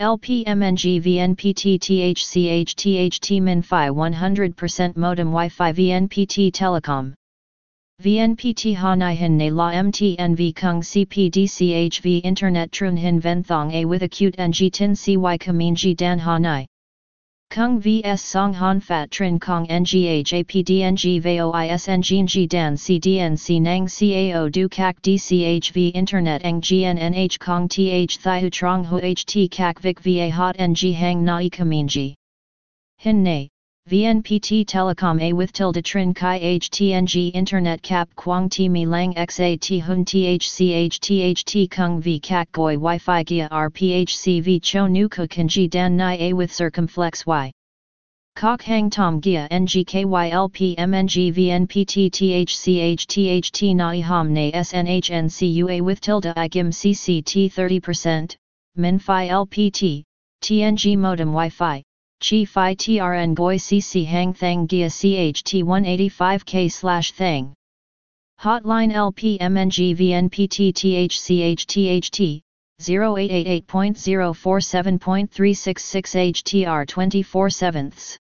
LPMNG VNPT THCH THT Min Phi 100% modem Wi-Fi VNPT Telecom. VNPT Hanai Hin Ne La MTNV Kung CPDCHV Internet Trun Hin Ven Thong A with acute NG Tin CY Kamin Ji Dan Hanai Kung vs Song Han Fat Trin Kong NGH APDNG VOIS Ngin Dan CDNC Nang Cao Du Kak DCHV Internet Ng GNNH Kong TH Thiu Trong Ho HT Kak Vic VA Hot NG Hang Nai Kaminji Hin Ne VNPT Telecom A with tilde Trin Kai HTNG Internet Cap Quang Ti Mi Lang XAT Hun THCH THT Kung V Kak Goi Wi Fi Gia RPHC V Cho Nu Kanji Dan Nai A with Circumflex Y. Kok Hang Tom Gia NGKYLP MNG VNPT THCH THT Nai Ham Ne SNHNCUA with tilde IGIM CCT 30%, Min Phi LPT, TNG Modem Wi Fi. Chi Phi TRN Goi CC Hang Thang Gia CHT 185K slash Thang. Hotline LPMNG VNPT THCH THT 0888.047.366 HTR 24 7ths.